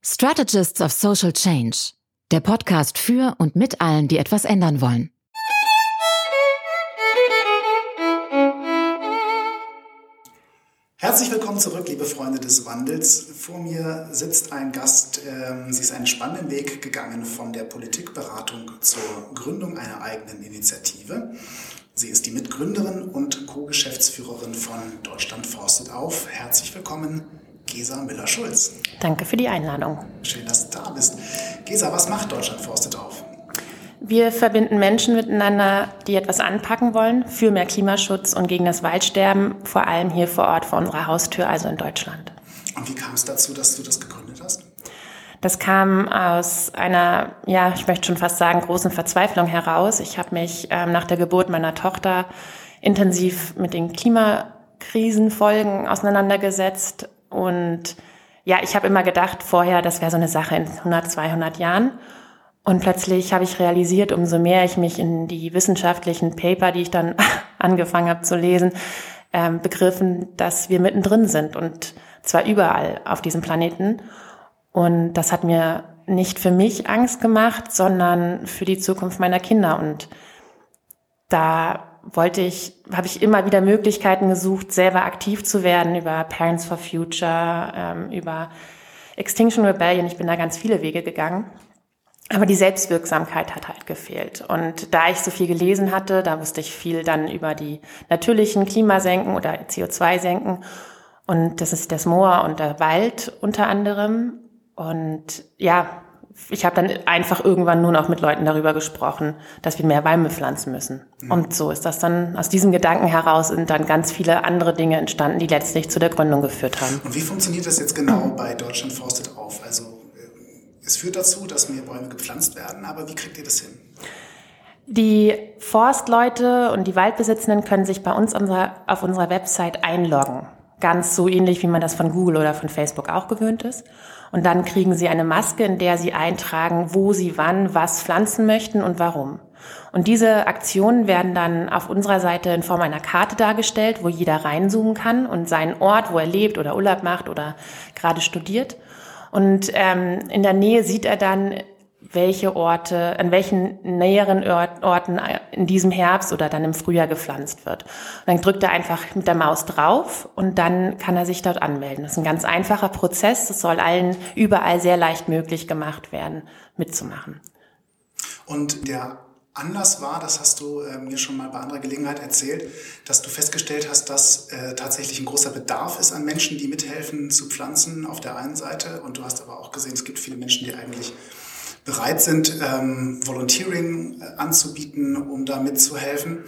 Strategists of Social Change, der Podcast für und mit allen, die etwas ändern wollen. Herzlich willkommen zurück, liebe Freunde des Wandels. Vor mir sitzt ein Gast. Ähm, sie ist einen spannenden Weg gegangen von der Politikberatung zur Gründung einer eigenen Initiative. Sie ist die Mitgründerin und Co-Geschäftsführerin von Deutschland forstet auf. Herzlich willkommen, Gesa Müller-Schulz. Danke für die Einladung. Schön, dass du da bist. Gesa, was macht Deutschland forstet auf? Wir verbinden Menschen miteinander, die etwas anpacken wollen für mehr Klimaschutz und gegen das Waldsterben, vor allem hier vor Ort vor unserer Haustür, also in Deutschland. Und wie kam es dazu, dass du das gegründet hast? Das kam aus einer, ja, ich möchte schon fast sagen, großen Verzweiflung heraus. Ich habe mich ähm, nach der Geburt meiner Tochter intensiv mit den Klimakrisenfolgen auseinandergesetzt und ja, ich habe immer gedacht vorher, das wäre so eine Sache in 100, 200 Jahren. Und plötzlich habe ich realisiert, umso mehr ich mich in die wissenschaftlichen Paper, die ich dann angefangen habe zu lesen, ähm, begriffen, dass wir mittendrin sind und zwar überall auf diesem Planeten. Und das hat mir nicht für mich Angst gemacht, sondern für die Zukunft meiner Kinder. Und da wollte ich, habe ich immer wieder Möglichkeiten gesucht, selber aktiv zu werden über Parents for Future, ähm, über Extinction Rebellion. Ich bin da ganz viele Wege gegangen. Aber die Selbstwirksamkeit hat halt gefehlt. Und da ich so viel gelesen hatte, da wusste ich viel dann über die natürlichen Klimasenken oder CO2-Senken. Und das ist das Moor und der Wald unter anderem. Und ja, ich habe dann einfach irgendwann nur noch mit Leuten darüber gesprochen, dass wir mehr Bäume pflanzen müssen. Mhm. Und so ist das dann, aus diesem Gedanken heraus sind dann ganz viele andere Dinge entstanden, die letztlich zu der Gründung geführt haben. Und wie funktioniert das jetzt genau bei Deutschland forstet auf? Also äh, es führt dazu, dass mehr Bäume gepflanzt werden, aber wie kriegt ihr das hin? Die Forstleute und die Waldbesitzenden können sich bei uns auf unserer Website einloggen. Ganz so ähnlich, wie man das von Google oder von Facebook auch gewöhnt ist. Und dann kriegen sie eine Maske, in der sie eintragen, wo sie wann was pflanzen möchten und warum. Und diese Aktionen werden dann auf unserer Seite in Form einer Karte dargestellt, wo jeder reinzoomen kann und seinen Ort, wo er lebt oder Urlaub macht oder gerade studiert. Und ähm, in der Nähe sieht er dann, welche Orte, an welchen näheren Orten in diesem Herbst oder dann im Frühjahr gepflanzt wird. Und dann drückt er einfach mit der Maus drauf und dann kann er sich dort anmelden. Das ist ein ganz einfacher Prozess. Das soll allen überall sehr leicht möglich gemacht werden, mitzumachen. Und der Anlass war, das hast du äh, mir schon mal bei anderer Gelegenheit erzählt, dass du festgestellt hast, dass äh, tatsächlich ein großer Bedarf ist an Menschen, die mithelfen zu pflanzen auf der einen Seite. Und du hast aber auch gesehen, es gibt viele Menschen, die eigentlich bereit sind, ähm, Volunteering äh, anzubieten, um da mitzuhelfen.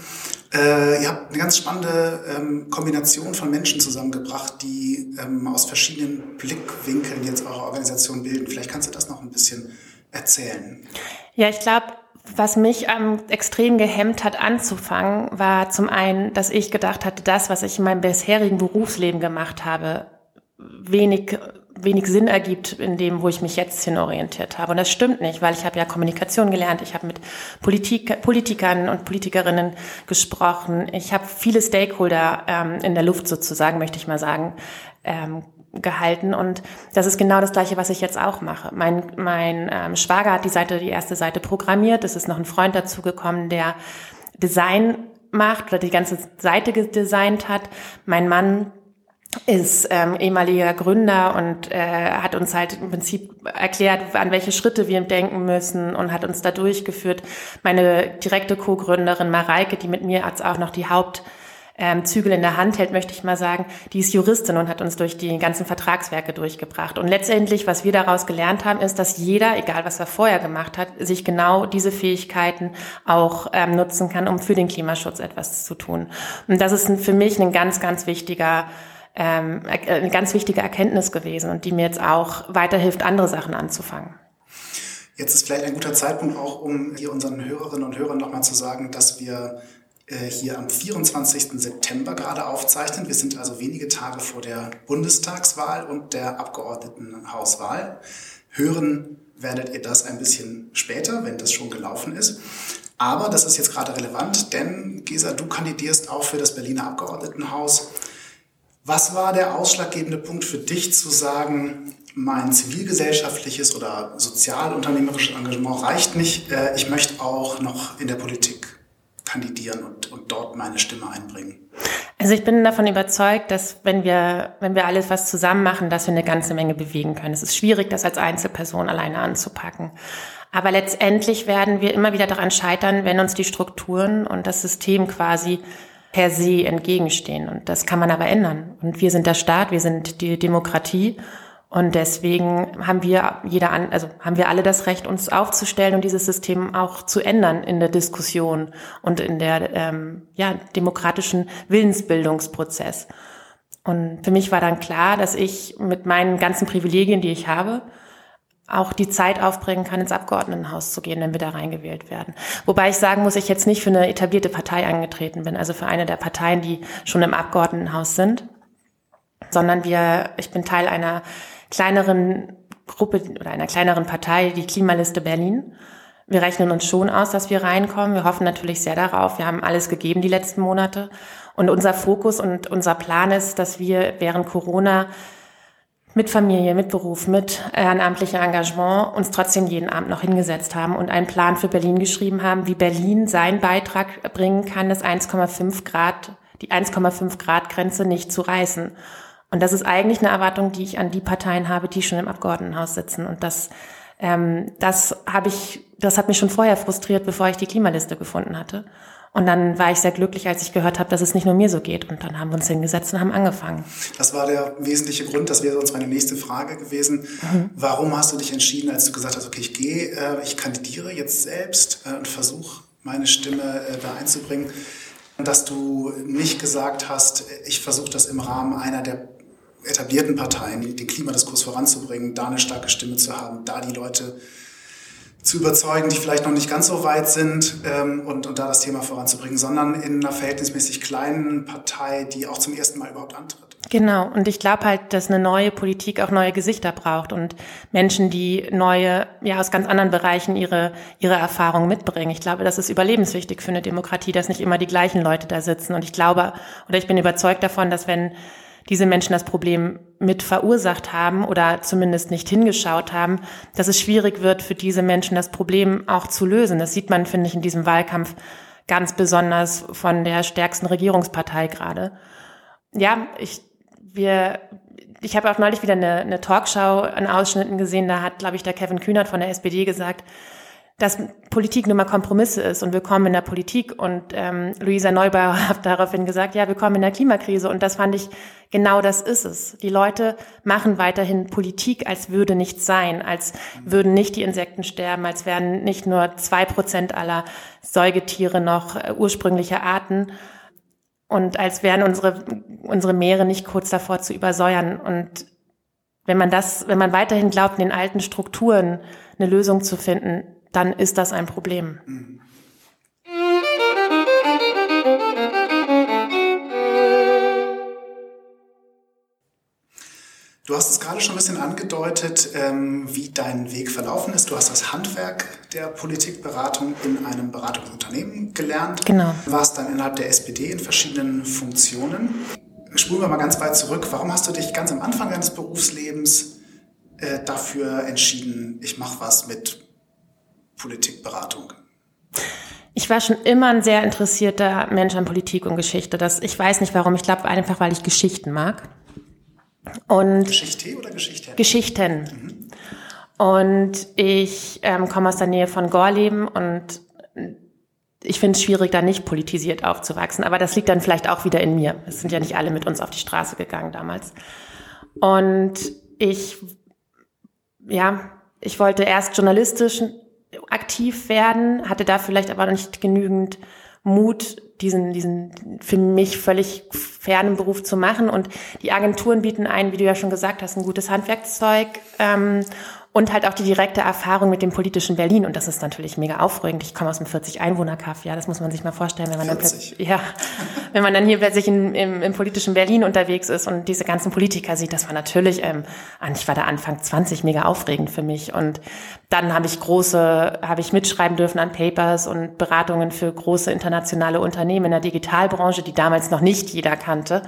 Äh, ihr habt eine ganz spannende ähm, Kombination von Menschen zusammengebracht, die ähm, aus verschiedenen Blickwinkeln jetzt eure Organisation bilden. Vielleicht kannst du das noch ein bisschen erzählen. Ja, ich glaube, was mich ähm, extrem gehemmt hat anzufangen, war zum einen, dass ich gedacht hatte, das, was ich in meinem bisherigen Berufsleben gemacht habe, wenig wenig Sinn ergibt in dem, wo ich mich jetzt hin orientiert habe. Und das stimmt nicht, weil ich habe ja Kommunikation gelernt, ich habe mit Politik, Politikern und Politikerinnen gesprochen, ich habe viele Stakeholder ähm, in der Luft sozusagen, möchte ich mal sagen, ähm, gehalten und das ist genau das gleiche, was ich jetzt auch mache. Mein, mein ähm, Schwager hat die Seite, die erste Seite programmiert, es ist noch ein Freund dazugekommen, der Design macht oder die ganze Seite gedesignt hat. Mein Mann ist ähm, ehemaliger Gründer und äh, hat uns halt im Prinzip erklärt, an welche Schritte wir denken müssen und hat uns da durchgeführt. Meine direkte Co-Gründerin Mareike, die mit mir jetzt auch noch die Hauptzügel ähm, in der Hand hält, möchte ich mal sagen, die ist Juristin und hat uns durch die ganzen Vertragswerke durchgebracht. Und letztendlich, was wir daraus gelernt haben, ist, dass jeder, egal was er vorher gemacht hat, sich genau diese Fähigkeiten auch ähm, nutzen kann, um für den Klimaschutz etwas zu tun. Und das ist für mich ein ganz, ganz wichtiger ähm, eine ganz wichtige Erkenntnis gewesen und die mir jetzt auch weiterhilft, andere Sachen anzufangen. Jetzt ist vielleicht ein guter Zeitpunkt auch, um hier unseren Hörerinnen und Hörern nochmal zu sagen, dass wir äh, hier am 24. September gerade aufzeichnen. Wir sind also wenige Tage vor der Bundestagswahl und der Abgeordnetenhauswahl. Hören werdet ihr das ein bisschen später, wenn das schon gelaufen ist. Aber das ist jetzt gerade relevant, denn Gesa, du kandidierst auch für das Berliner Abgeordnetenhaus. Was war der ausschlaggebende Punkt für dich zu sagen, mein zivilgesellschaftliches oder sozialunternehmerisches Engagement reicht nicht. Äh, ich möchte auch noch in der Politik kandidieren und, und dort meine Stimme einbringen. Also ich bin davon überzeugt, dass wenn wir, wenn wir alles was zusammen machen, dass wir eine ganze Menge bewegen können. Es ist schwierig, das als Einzelperson alleine anzupacken. Aber letztendlich werden wir immer wieder daran scheitern, wenn uns die Strukturen und das System quasi per se entgegenstehen. Und das kann man aber ändern. Und wir sind der Staat, wir sind die Demokratie. Und deswegen haben wir jeder an, also haben wir alle das Recht, uns aufzustellen und dieses System auch zu ändern in der Diskussion und in der ähm, ja, demokratischen Willensbildungsprozess. Und für mich war dann klar, dass ich mit meinen ganzen Privilegien, die ich habe, auch die Zeit aufbringen kann, ins Abgeordnetenhaus zu gehen, wenn wir da reingewählt werden. Wobei ich sagen muss, ich jetzt nicht für eine etablierte Partei angetreten bin, also für eine der Parteien, die schon im Abgeordnetenhaus sind, sondern wir, ich bin Teil einer kleineren Gruppe oder einer kleineren Partei, die Klimaliste Berlin. Wir rechnen uns schon aus, dass wir reinkommen. Wir hoffen natürlich sehr darauf. Wir haben alles gegeben die letzten Monate. Und unser Fokus und unser Plan ist, dass wir während Corona mit Familie, mit Beruf, mit ehrenamtlichem Engagement uns trotzdem jeden Abend noch hingesetzt haben und einen Plan für Berlin geschrieben haben, wie Berlin seinen Beitrag bringen kann, das 1,5 Grad, die 1,5 Grad Grenze nicht zu reißen. Und das ist eigentlich eine Erwartung, die ich an die Parteien habe, die schon im Abgeordnetenhaus sitzen. Und das, ähm, das habe ich, das hat mich schon vorher frustriert, bevor ich die Klimaliste gefunden hatte. Und dann war ich sehr glücklich, als ich gehört habe, dass es nicht nur mir so geht. Und dann haben wir uns hingesetzt und haben angefangen. Das war der wesentliche Grund, das wäre sonst meine nächste Frage gewesen. Mhm. Warum hast du dich entschieden, als du gesagt hast, okay, ich gehe, äh, ich kandidiere jetzt selbst äh, und versuche meine Stimme äh, da einzubringen, dass du nicht gesagt hast, ich versuche das im Rahmen einer der etablierten Parteien, den Klimadiskurs voranzubringen, da eine starke Stimme zu haben, da die Leute zu überzeugen, die vielleicht noch nicht ganz so weit sind ähm, und, und da das Thema voranzubringen, sondern in einer verhältnismäßig kleinen Partei, die auch zum ersten Mal überhaupt antritt. Genau, und ich glaube halt, dass eine neue Politik auch neue Gesichter braucht und Menschen, die neue, ja, aus ganz anderen Bereichen ihre, ihre Erfahrungen mitbringen. Ich glaube, das ist überlebenswichtig für eine Demokratie, dass nicht immer die gleichen Leute da sitzen. Und ich glaube, oder ich bin überzeugt davon, dass wenn diese Menschen das Problem mit verursacht haben oder zumindest nicht hingeschaut haben, dass es schwierig wird für diese Menschen, das Problem auch zu lösen. Das sieht man, finde ich, in diesem Wahlkampf ganz besonders von der stärksten Regierungspartei gerade. Ja, ich, wir, ich habe auch neulich wieder eine, eine Talkshow an Ausschnitten gesehen, da hat, glaube ich, der Kevin Kühnert von der SPD gesagt, dass Politik nur mal Kompromisse ist und willkommen in der Politik. Und ähm, Luisa Neubauer hat daraufhin gesagt, ja, willkommen in der Klimakrise. Und das fand ich, genau das ist es. Die Leute machen weiterhin Politik, als würde nichts sein, als würden nicht die Insekten sterben, als wären nicht nur zwei Prozent aller Säugetiere noch äh, ursprüngliche Arten und als wären unsere, unsere Meere nicht kurz davor zu übersäuern. Und wenn man das, wenn man weiterhin glaubt, in den alten Strukturen eine Lösung zu finden, dann ist das ein Problem. Du hast es gerade schon ein bisschen angedeutet, ähm, wie dein Weg verlaufen ist. Du hast das Handwerk der Politikberatung in einem Beratungsunternehmen gelernt. Genau. Du warst dann innerhalb der SPD in verschiedenen Funktionen. Spulen wir mal ganz weit zurück. Warum hast du dich ganz am Anfang deines Berufslebens äh, dafür entschieden, ich mache was mit Politikberatung? Ich war schon immer ein sehr interessierter Mensch an Politik und Geschichte. Das, ich weiß nicht warum. Ich glaube einfach, weil ich Geschichten mag. Und Geschichte oder Geschichten? Geschichten. Mhm. Und ich ähm, komme aus der Nähe von Gorleben und ich finde es schwierig, da nicht politisiert aufzuwachsen. Aber das liegt dann vielleicht auch wieder in mir. Es sind ja nicht alle mit uns auf die Straße gegangen damals. Und ich, ja, ich wollte erst journalistisch aktiv werden, hatte da vielleicht aber noch nicht genügend Mut, diesen, diesen für mich völlig fernen Beruf zu machen. Und die Agenturen bieten ein, wie du ja schon gesagt hast, ein gutes Handwerkszeug. Ähm, und halt auch die direkte Erfahrung mit dem politischen Berlin. Und das ist natürlich mega aufregend. Ich komme aus einem 40-Einwohner-Kaff. Ja, das muss man sich mal vorstellen, wenn man 40. dann plötzlich, ja, wenn man dann hier plötzlich in, im, im politischen Berlin unterwegs ist und diese ganzen Politiker sieht, das war natürlich, ähm, ich war da Anfang 20, mega aufregend für mich. Und dann habe ich große, habe ich mitschreiben dürfen an Papers und Beratungen für große internationale Unternehmen in der Digitalbranche, die damals noch nicht jeder kannte.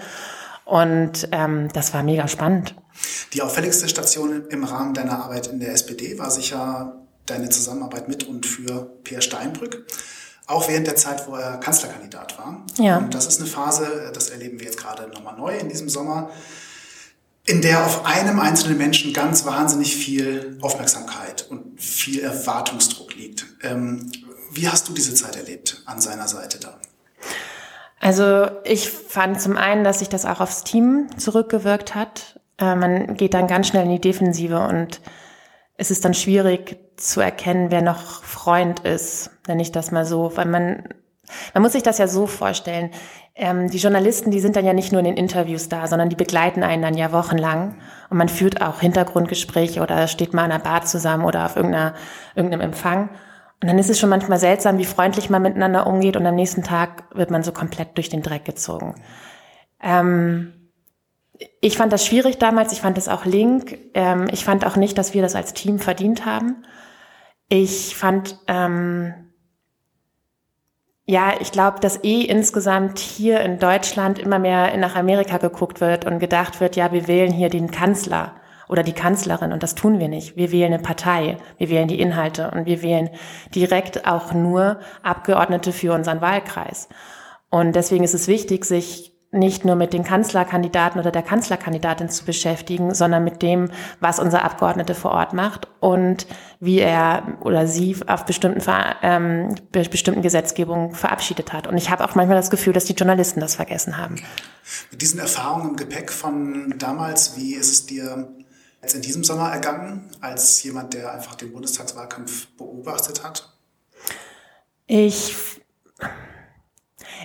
Und ähm, das war mega spannend. Die auffälligste Station im Rahmen deiner Arbeit in der SPD war sicher deine Zusammenarbeit mit und für Peer Steinbrück. Auch während der Zeit, wo er Kanzlerkandidat war. Ja. Und das ist eine Phase, das erleben wir jetzt gerade nochmal neu in diesem Sommer, in der auf einem einzelnen Menschen ganz wahnsinnig viel Aufmerksamkeit und viel Erwartungsdruck liegt. Ähm, wie hast du diese Zeit erlebt an seiner Seite da? Also ich fand zum einen, dass sich das auch aufs Team zurückgewirkt hat. Äh, man geht dann ganz schnell in die Defensive und es ist dann schwierig zu erkennen, wer noch Freund ist, nenne ich das mal so, weil man man muss sich das ja so vorstellen. Ähm, die Journalisten, die sind dann ja nicht nur in den Interviews da, sondern die begleiten einen dann ja wochenlang. Und man führt auch Hintergrundgespräche oder steht mal in einer Bar zusammen oder auf irgendeiner, irgendeinem Empfang. Und dann ist es schon manchmal seltsam, wie freundlich man miteinander umgeht und am nächsten Tag wird man so komplett durch den Dreck gezogen. Ähm, ich fand das schwierig damals, ich fand das auch link. Ähm, ich fand auch nicht, dass wir das als Team verdient haben. Ich fand, ähm, ja, ich glaube, dass eh insgesamt hier in Deutschland immer mehr nach Amerika geguckt wird und gedacht wird, ja, wir wählen hier den Kanzler oder die Kanzlerin und das tun wir nicht. Wir wählen eine Partei, wir wählen die Inhalte und wir wählen direkt auch nur Abgeordnete für unseren Wahlkreis. Und deswegen ist es wichtig, sich nicht nur mit den Kanzlerkandidaten oder der Kanzlerkandidatin zu beschäftigen, sondern mit dem, was unser Abgeordnete vor Ort macht und wie er oder sie auf bestimmten, ähm, bestimmten Gesetzgebungen verabschiedet hat. Und ich habe auch manchmal das Gefühl, dass die Journalisten das vergessen haben. Mit diesen Erfahrungen im Gepäck von damals, wie ist es dir jetzt in diesem Sommer ergangen, als jemand, der einfach den Bundestagswahlkampf beobachtet hat? Ich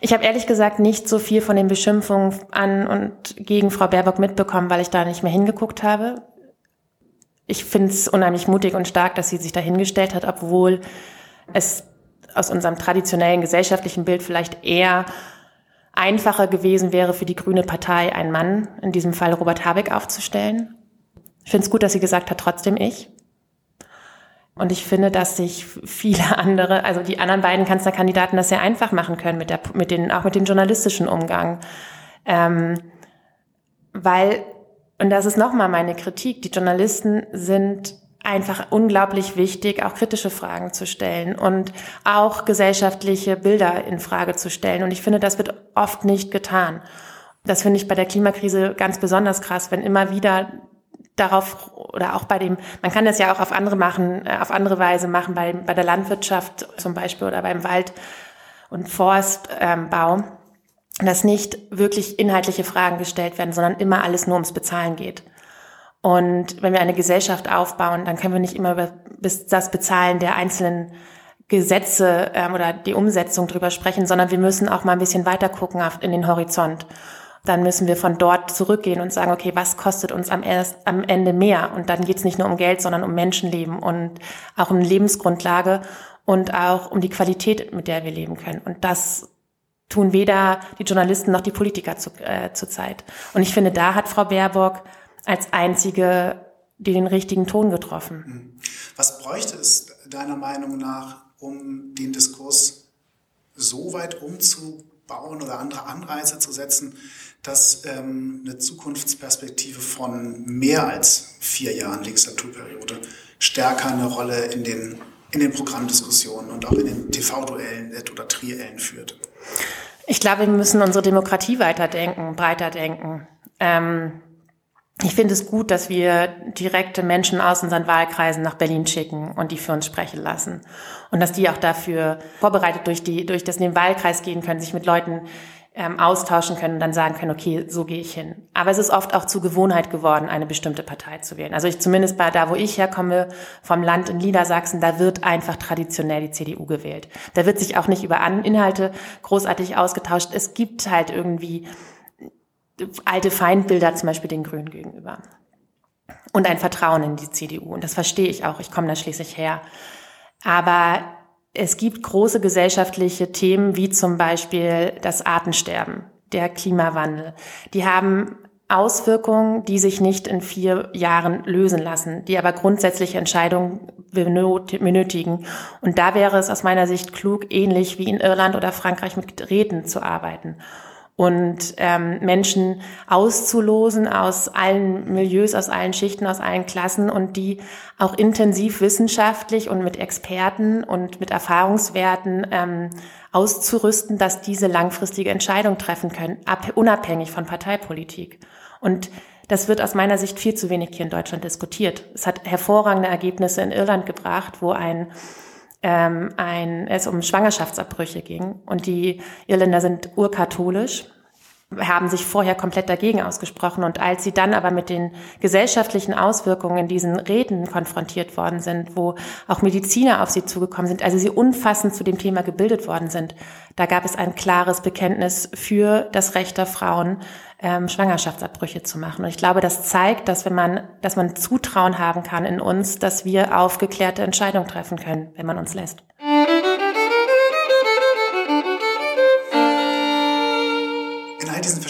ich habe ehrlich gesagt nicht so viel von den Beschimpfungen an und gegen Frau Baerbock mitbekommen, weil ich da nicht mehr hingeguckt habe. Ich finde es unheimlich mutig und stark, dass sie sich da hingestellt hat, obwohl es aus unserem traditionellen gesellschaftlichen Bild vielleicht eher einfacher gewesen wäre für die Grüne Partei, einen Mann, in diesem Fall Robert Habeck, aufzustellen. Ich finde es gut, dass sie gesagt hat, trotzdem ich. Und ich finde, dass sich viele andere, also die anderen beiden Kanzlerkandidaten das sehr einfach machen können mit der, mit den, auch mit dem journalistischen Umgang. Ähm, weil, und das ist nochmal meine Kritik, die Journalisten sind einfach unglaublich wichtig, auch kritische Fragen zu stellen und auch gesellschaftliche Bilder in Frage zu stellen. Und ich finde, das wird oft nicht getan. Das finde ich bei der Klimakrise ganz besonders krass, wenn immer wieder darauf oder auch bei dem, man kann das ja auch auf andere machen, äh, auf andere Weise machen, bei, bei der Landwirtschaft zum Beispiel oder beim Wald- und Forstbau, dass nicht wirklich inhaltliche Fragen gestellt werden, sondern immer alles nur ums Bezahlen geht. Und wenn wir eine Gesellschaft aufbauen, dann können wir nicht immer über das Bezahlen der einzelnen Gesetze ähm, oder die Umsetzung drüber sprechen, sondern wir müssen auch mal ein bisschen weiter gucken in den Horizont dann müssen wir von dort zurückgehen und sagen, okay, was kostet uns am, erst, am Ende mehr? Und dann geht es nicht nur um Geld, sondern um Menschenleben und auch um Lebensgrundlage und auch um die Qualität, mit der wir leben können. Und das tun weder die Journalisten noch die Politiker zu, äh, zurzeit. Und ich finde, da hat Frau Baerbock als einzige den richtigen Ton getroffen. Was bräuchte es deiner Meinung nach, um den Diskurs so weit umzubauen oder andere Anreize zu setzen, dass ähm, eine Zukunftsperspektive von mehr als vier Jahren Legislaturperiode stärker eine Rolle in den, in den Programmdiskussionen und auch in den TV-Duellen oder Triellen führt. Ich glaube, wir müssen unsere Demokratie weiterdenken, breiter denken. Ähm, ich finde es gut, dass wir direkte Menschen aus unseren Wahlkreisen nach Berlin schicken und die für uns sprechen lassen. Und dass die auch dafür vorbereitet durch, die, durch das in den Wahlkreis gehen können, sich mit Leuten ähm, austauschen können und dann sagen können, okay, so gehe ich hin. Aber es ist oft auch zur Gewohnheit geworden, eine bestimmte Partei zu wählen. Also ich zumindest bei da, wo ich herkomme, vom Land in Niedersachsen, da wird einfach traditionell die CDU gewählt. Da wird sich auch nicht über Inhalte großartig ausgetauscht. Es gibt halt irgendwie alte Feindbilder, zum Beispiel den Grünen gegenüber. Und ein Vertrauen in die CDU. Und das verstehe ich auch. Ich komme da schließlich her. Aber es gibt große gesellschaftliche Themen wie zum Beispiel das Artensterben, der Klimawandel. Die haben Auswirkungen, die sich nicht in vier Jahren lösen lassen, die aber grundsätzliche Entscheidungen benötigen. Und da wäre es aus meiner Sicht klug, ähnlich wie in Irland oder Frankreich mit Räten zu arbeiten. Und ähm, Menschen auszulosen aus allen Milieus, aus allen Schichten, aus allen Klassen und die auch intensiv wissenschaftlich und mit Experten und mit Erfahrungswerten ähm, auszurüsten, dass diese langfristige Entscheidung treffen können, ab, unabhängig von Parteipolitik. Und das wird aus meiner Sicht viel zu wenig hier in Deutschland diskutiert. Es hat hervorragende Ergebnisse in Irland gebracht, wo ein ähm, ein, es um Schwangerschaftsabbrüche ging. Und die Irländer sind urkatholisch haben sich vorher komplett dagegen ausgesprochen. Und als sie dann aber mit den gesellschaftlichen Auswirkungen in diesen Reden konfrontiert worden sind, wo auch Mediziner auf sie zugekommen sind, also sie umfassend zu dem Thema gebildet worden sind, da gab es ein klares Bekenntnis für das Recht der Frauen, ähm, Schwangerschaftsabbrüche zu machen. Und ich glaube, das zeigt, dass wenn man, dass man Zutrauen haben kann in uns, dass wir aufgeklärte Entscheidungen treffen können, wenn man uns lässt.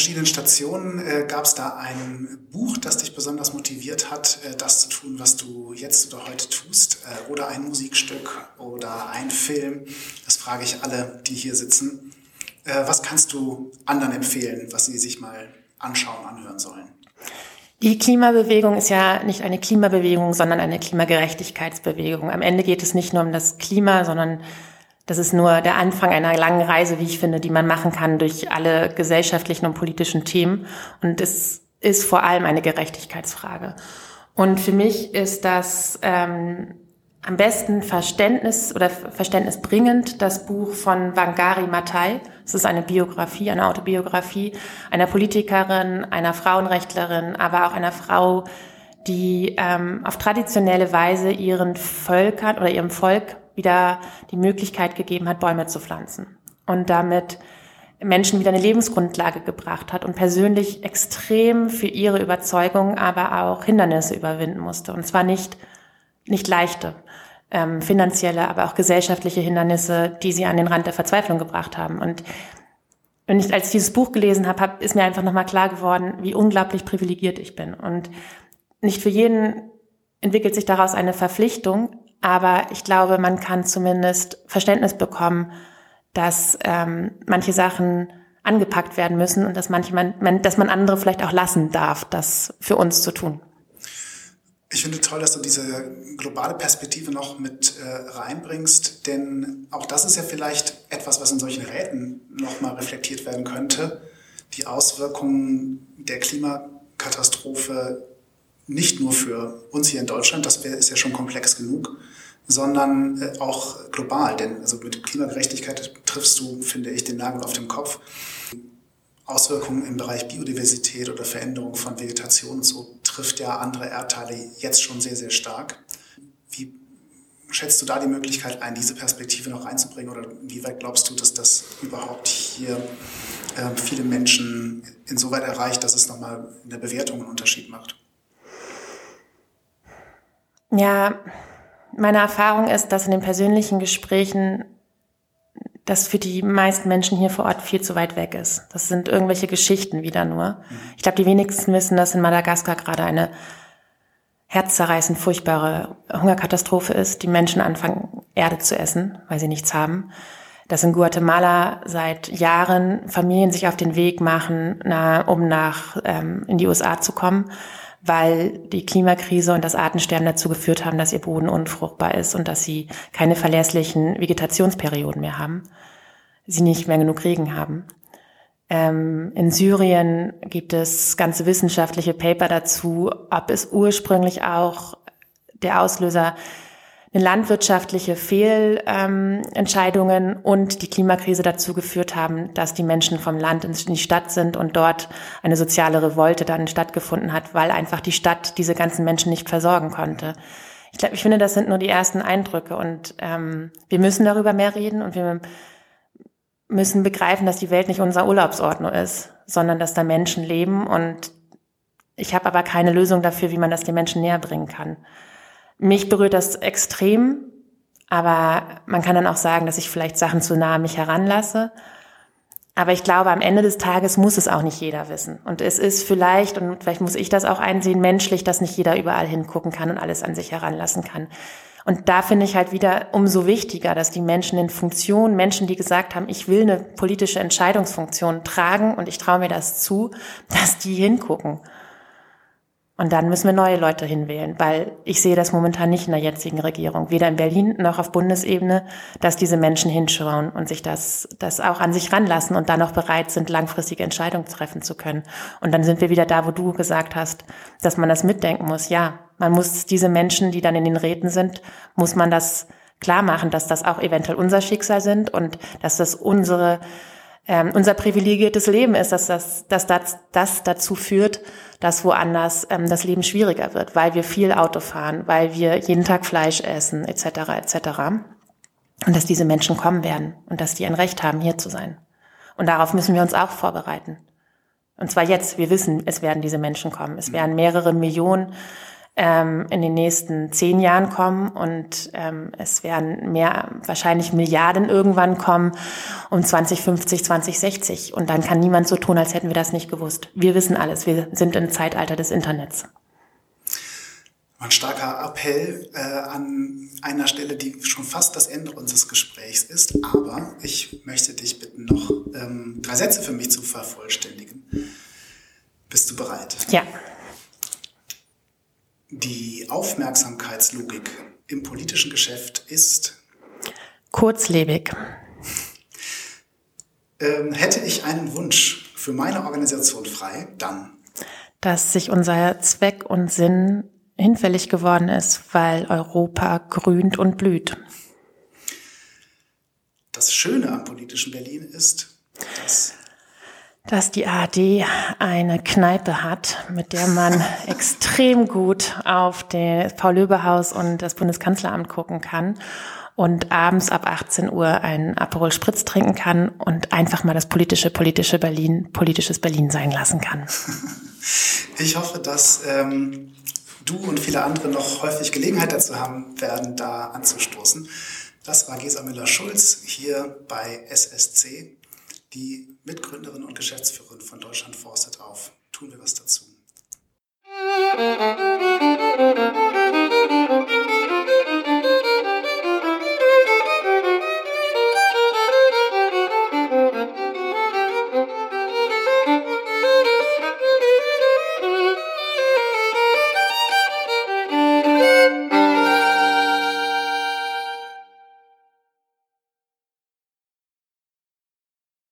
Verschiedenen Stationen äh, gab es da ein Buch, das dich besonders motiviert hat, äh, das zu tun, was du jetzt oder heute tust, äh, oder ein Musikstück oder ein Film. Das frage ich alle, die hier sitzen. Äh, was kannst du anderen empfehlen, was sie sich mal anschauen, anhören sollen? Die Klimabewegung ist ja nicht eine Klimabewegung, sondern eine Klimagerechtigkeitsbewegung. Am Ende geht es nicht nur um das Klima, sondern das ist nur der Anfang einer langen Reise, wie ich finde, die man machen kann durch alle gesellschaftlichen und politischen Themen. Und es ist vor allem eine Gerechtigkeitsfrage. Und für mich ist das ähm, am besten Verständnis oder Verständnis bringend das Buch von Wangari Maathai. Es ist eine Biografie, eine Autobiografie einer Politikerin, einer Frauenrechtlerin, aber auch einer Frau, die ähm, auf traditionelle Weise ihren Völkern oder ihrem Volk wieder die Möglichkeit gegeben hat, Bäume zu pflanzen und damit Menschen wieder eine Lebensgrundlage gebracht hat und persönlich extrem für ihre Überzeugung aber auch Hindernisse überwinden musste. Und zwar nicht, nicht leichte, ähm, finanzielle, aber auch gesellschaftliche Hindernisse, die sie an den Rand der Verzweiflung gebracht haben. Und wenn ich als ich dieses Buch gelesen habe, hab, ist mir einfach nochmal klar geworden, wie unglaublich privilegiert ich bin. Und nicht für jeden entwickelt sich daraus eine Verpflichtung, aber ich glaube, man kann zumindest Verständnis bekommen, dass ähm, manche Sachen angepackt werden müssen und dass manche man, dass man andere vielleicht auch lassen darf, das für uns zu tun. Ich finde toll, dass du diese globale Perspektive noch mit äh, reinbringst, denn auch das ist ja vielleicht etwas, was in solchen Räten nochmal reflektiert werden könnte. Die Auswirkungen der Klimakatastrophe nicht nur für uns hier in Deutschland, das ist ja schon komplex genug, sondern äh, auch global. Denn also mit Klimagerechtigkeit triffst du, finde ich, den Nagel auf den Kopf. Auswirkungen im Bereich Biodiversität oder Veränderung von Vegetation so trifft ja andere Erdteile jetzt schon sehr, sehr stark. Wie schätzt du da die Möglichkeit ein, diese Perspektive noch reinzubringen oder inwieweit glaubst du, dass das überhaupt hier äh, viele Menschen insoweit erreicht, dass es nochmal in der Bewertung einen Unterschied macht? Ja, meine Erfahrung ist, dass in den persönlichen Gesprächen das für die meisten Menschen hier vor Ort viel zu weit weg ist. Das sind irgendwelche Geschichten wieder nur. Ich glaube, die wenigsten wissen, dass in Madagaskar gerade eine herzzerreißend furchtbare Hungerkatastrophe ist. Die Menschen anfangen, Erde zu essen, weil sie nichts haben. Dass in Guatemala seit Jahren Familien sich auf den Weg machen, na, um nach ähm, in die USA zu kommen weil die Klimakrise und das Artensterben dazu geführt haben, dass ihr Boden unfruchtbar ist und dass sie keine verlässlichen Vegetationsperioden mehr haben, sie nicht mehr genug Regen haben. Ähm, in Syrien gibt es ganze wissenschaftliche Paper dazu, ob es ursprünglich auch der Auslöser landwirtschaftliche Fehlentscheidungen ähm, und die Klimakrise dazu geführt haben, dass die Menschen vom Land in die Stadt sind und dort eine soziale Revolte dann stattgefunden hat, weil einfach die Stadt diese ganzen Menschen nicht versorgen konnte. Ich glaube, ich finde, das sind nur die ersten Eindrücke und ähm, wir müssen darüber mehr reden und wir müssen begreifen, dass die Welt nicht unser Urlaubsort nur ist, sondern dass da Menschen leben und ich habe aber keine Lösung dafür, wie man das den Menschen näher bringen kann. Mich berührt das extrem, aber man kann dann auch sagen, dass ich vielleicht Sachen zu nah an mich heranlasse. Aber ich glaube, am Ende des Tages muss es auch nicht jeder wissen. Und es ist vielleicht, und vielleicht muss ich das auch einsehen, menschlich, dass nicht jeder überall hingucken kann und alles an sich heranlassen kann. Und da finde ich halt wieder umso wichtiger, dass die Menschen in Funktion, Menschen, die gesagt haben, ich will eine politische Entscheidungsfunktion tragen und ich traue mir das zu, dass die hingucken. Und dann müssen wir neue Leute hinwählen, weil ich sehe das momentan nicht in der jetzigen Regierung, weder in Berlin noch auf Bundesebene, dass diese Menschen hinschauen und sich das, das auch an sich ranlassen und dann auch bereit sind, langfristige Entscheidungen treffen zu können. Und dann sind wir wieder da, wo du gesagt hast, dass man das mitdenken muss. Ja, man muss diese Menschen, die dann in den Räten sind, muss man das klar machen, dass das auch eventuell unser Schicksal sind und dass das unsere ähm, unser privilegiertes Leben ist, dass das, dass das, das dazu führt, dass woanders ähm, das Leben schwieriger wird, weil wir viel Auto fahren, weil wir jeden Tag Fleisch essen, etc. etc. Und dass diese Menschen kommen werden und dass die ein Recht haben, hier zu sein. Und darauf müssen wir uns auch vorbereiten. Und zwar jetzt. Wir wissen, es werden diese Menschen kommen. Es werden mehrere Millionen ähm, in den nächsten zehn Jahren kommen und ähm, es werden mehr, wahrscheinlich Milliarden irgendwann kommen um 2050, 2060. Und dann kann niemand so tun, als hätten wir das nicht gewusst. Wir wissen alles. Wir sind im Zeitalter des Internets. Ein starker Appell äh, an einer Stelle, die schon fast das Ende unseres Gesprächs ist. Aber ich möchte dich bitten, noch ähm, drei Sätze für mich zu vervollständigen. Bist du bereit? Ja. Die Aufmerksamkeitslogik im politischen Geschäft ist kurzlebig. Ähm, hätte ich einen Wunsch für meine Organisation frei, dann. Dass sich unser Zweck und Sinn hinfällig geworden ist, weil Europa grünt und blüht. Das Schöne am politischen Berlin ist, dass dass die ARD eine Kneipe hat, mit der man extrem gut auf das Paul-Löbe-Haus und das Bundeskanzleramt gucken kann und abends ab 18 Uhr einen Aperol Spritz trinken kann und einfach mal das politische, politische Berlin, politisches Berlin sein lassen kann. Ich hoffe, dass ähm, du und viele andere noch häufig Gelegenheit dazu haben werden, da anzustoßen. Das war Gesa Müller-Schulz hier bei SSC die Mitgründerin und Geschäftsführerin von Deutschland Forstet auf. Tun wir was dazu.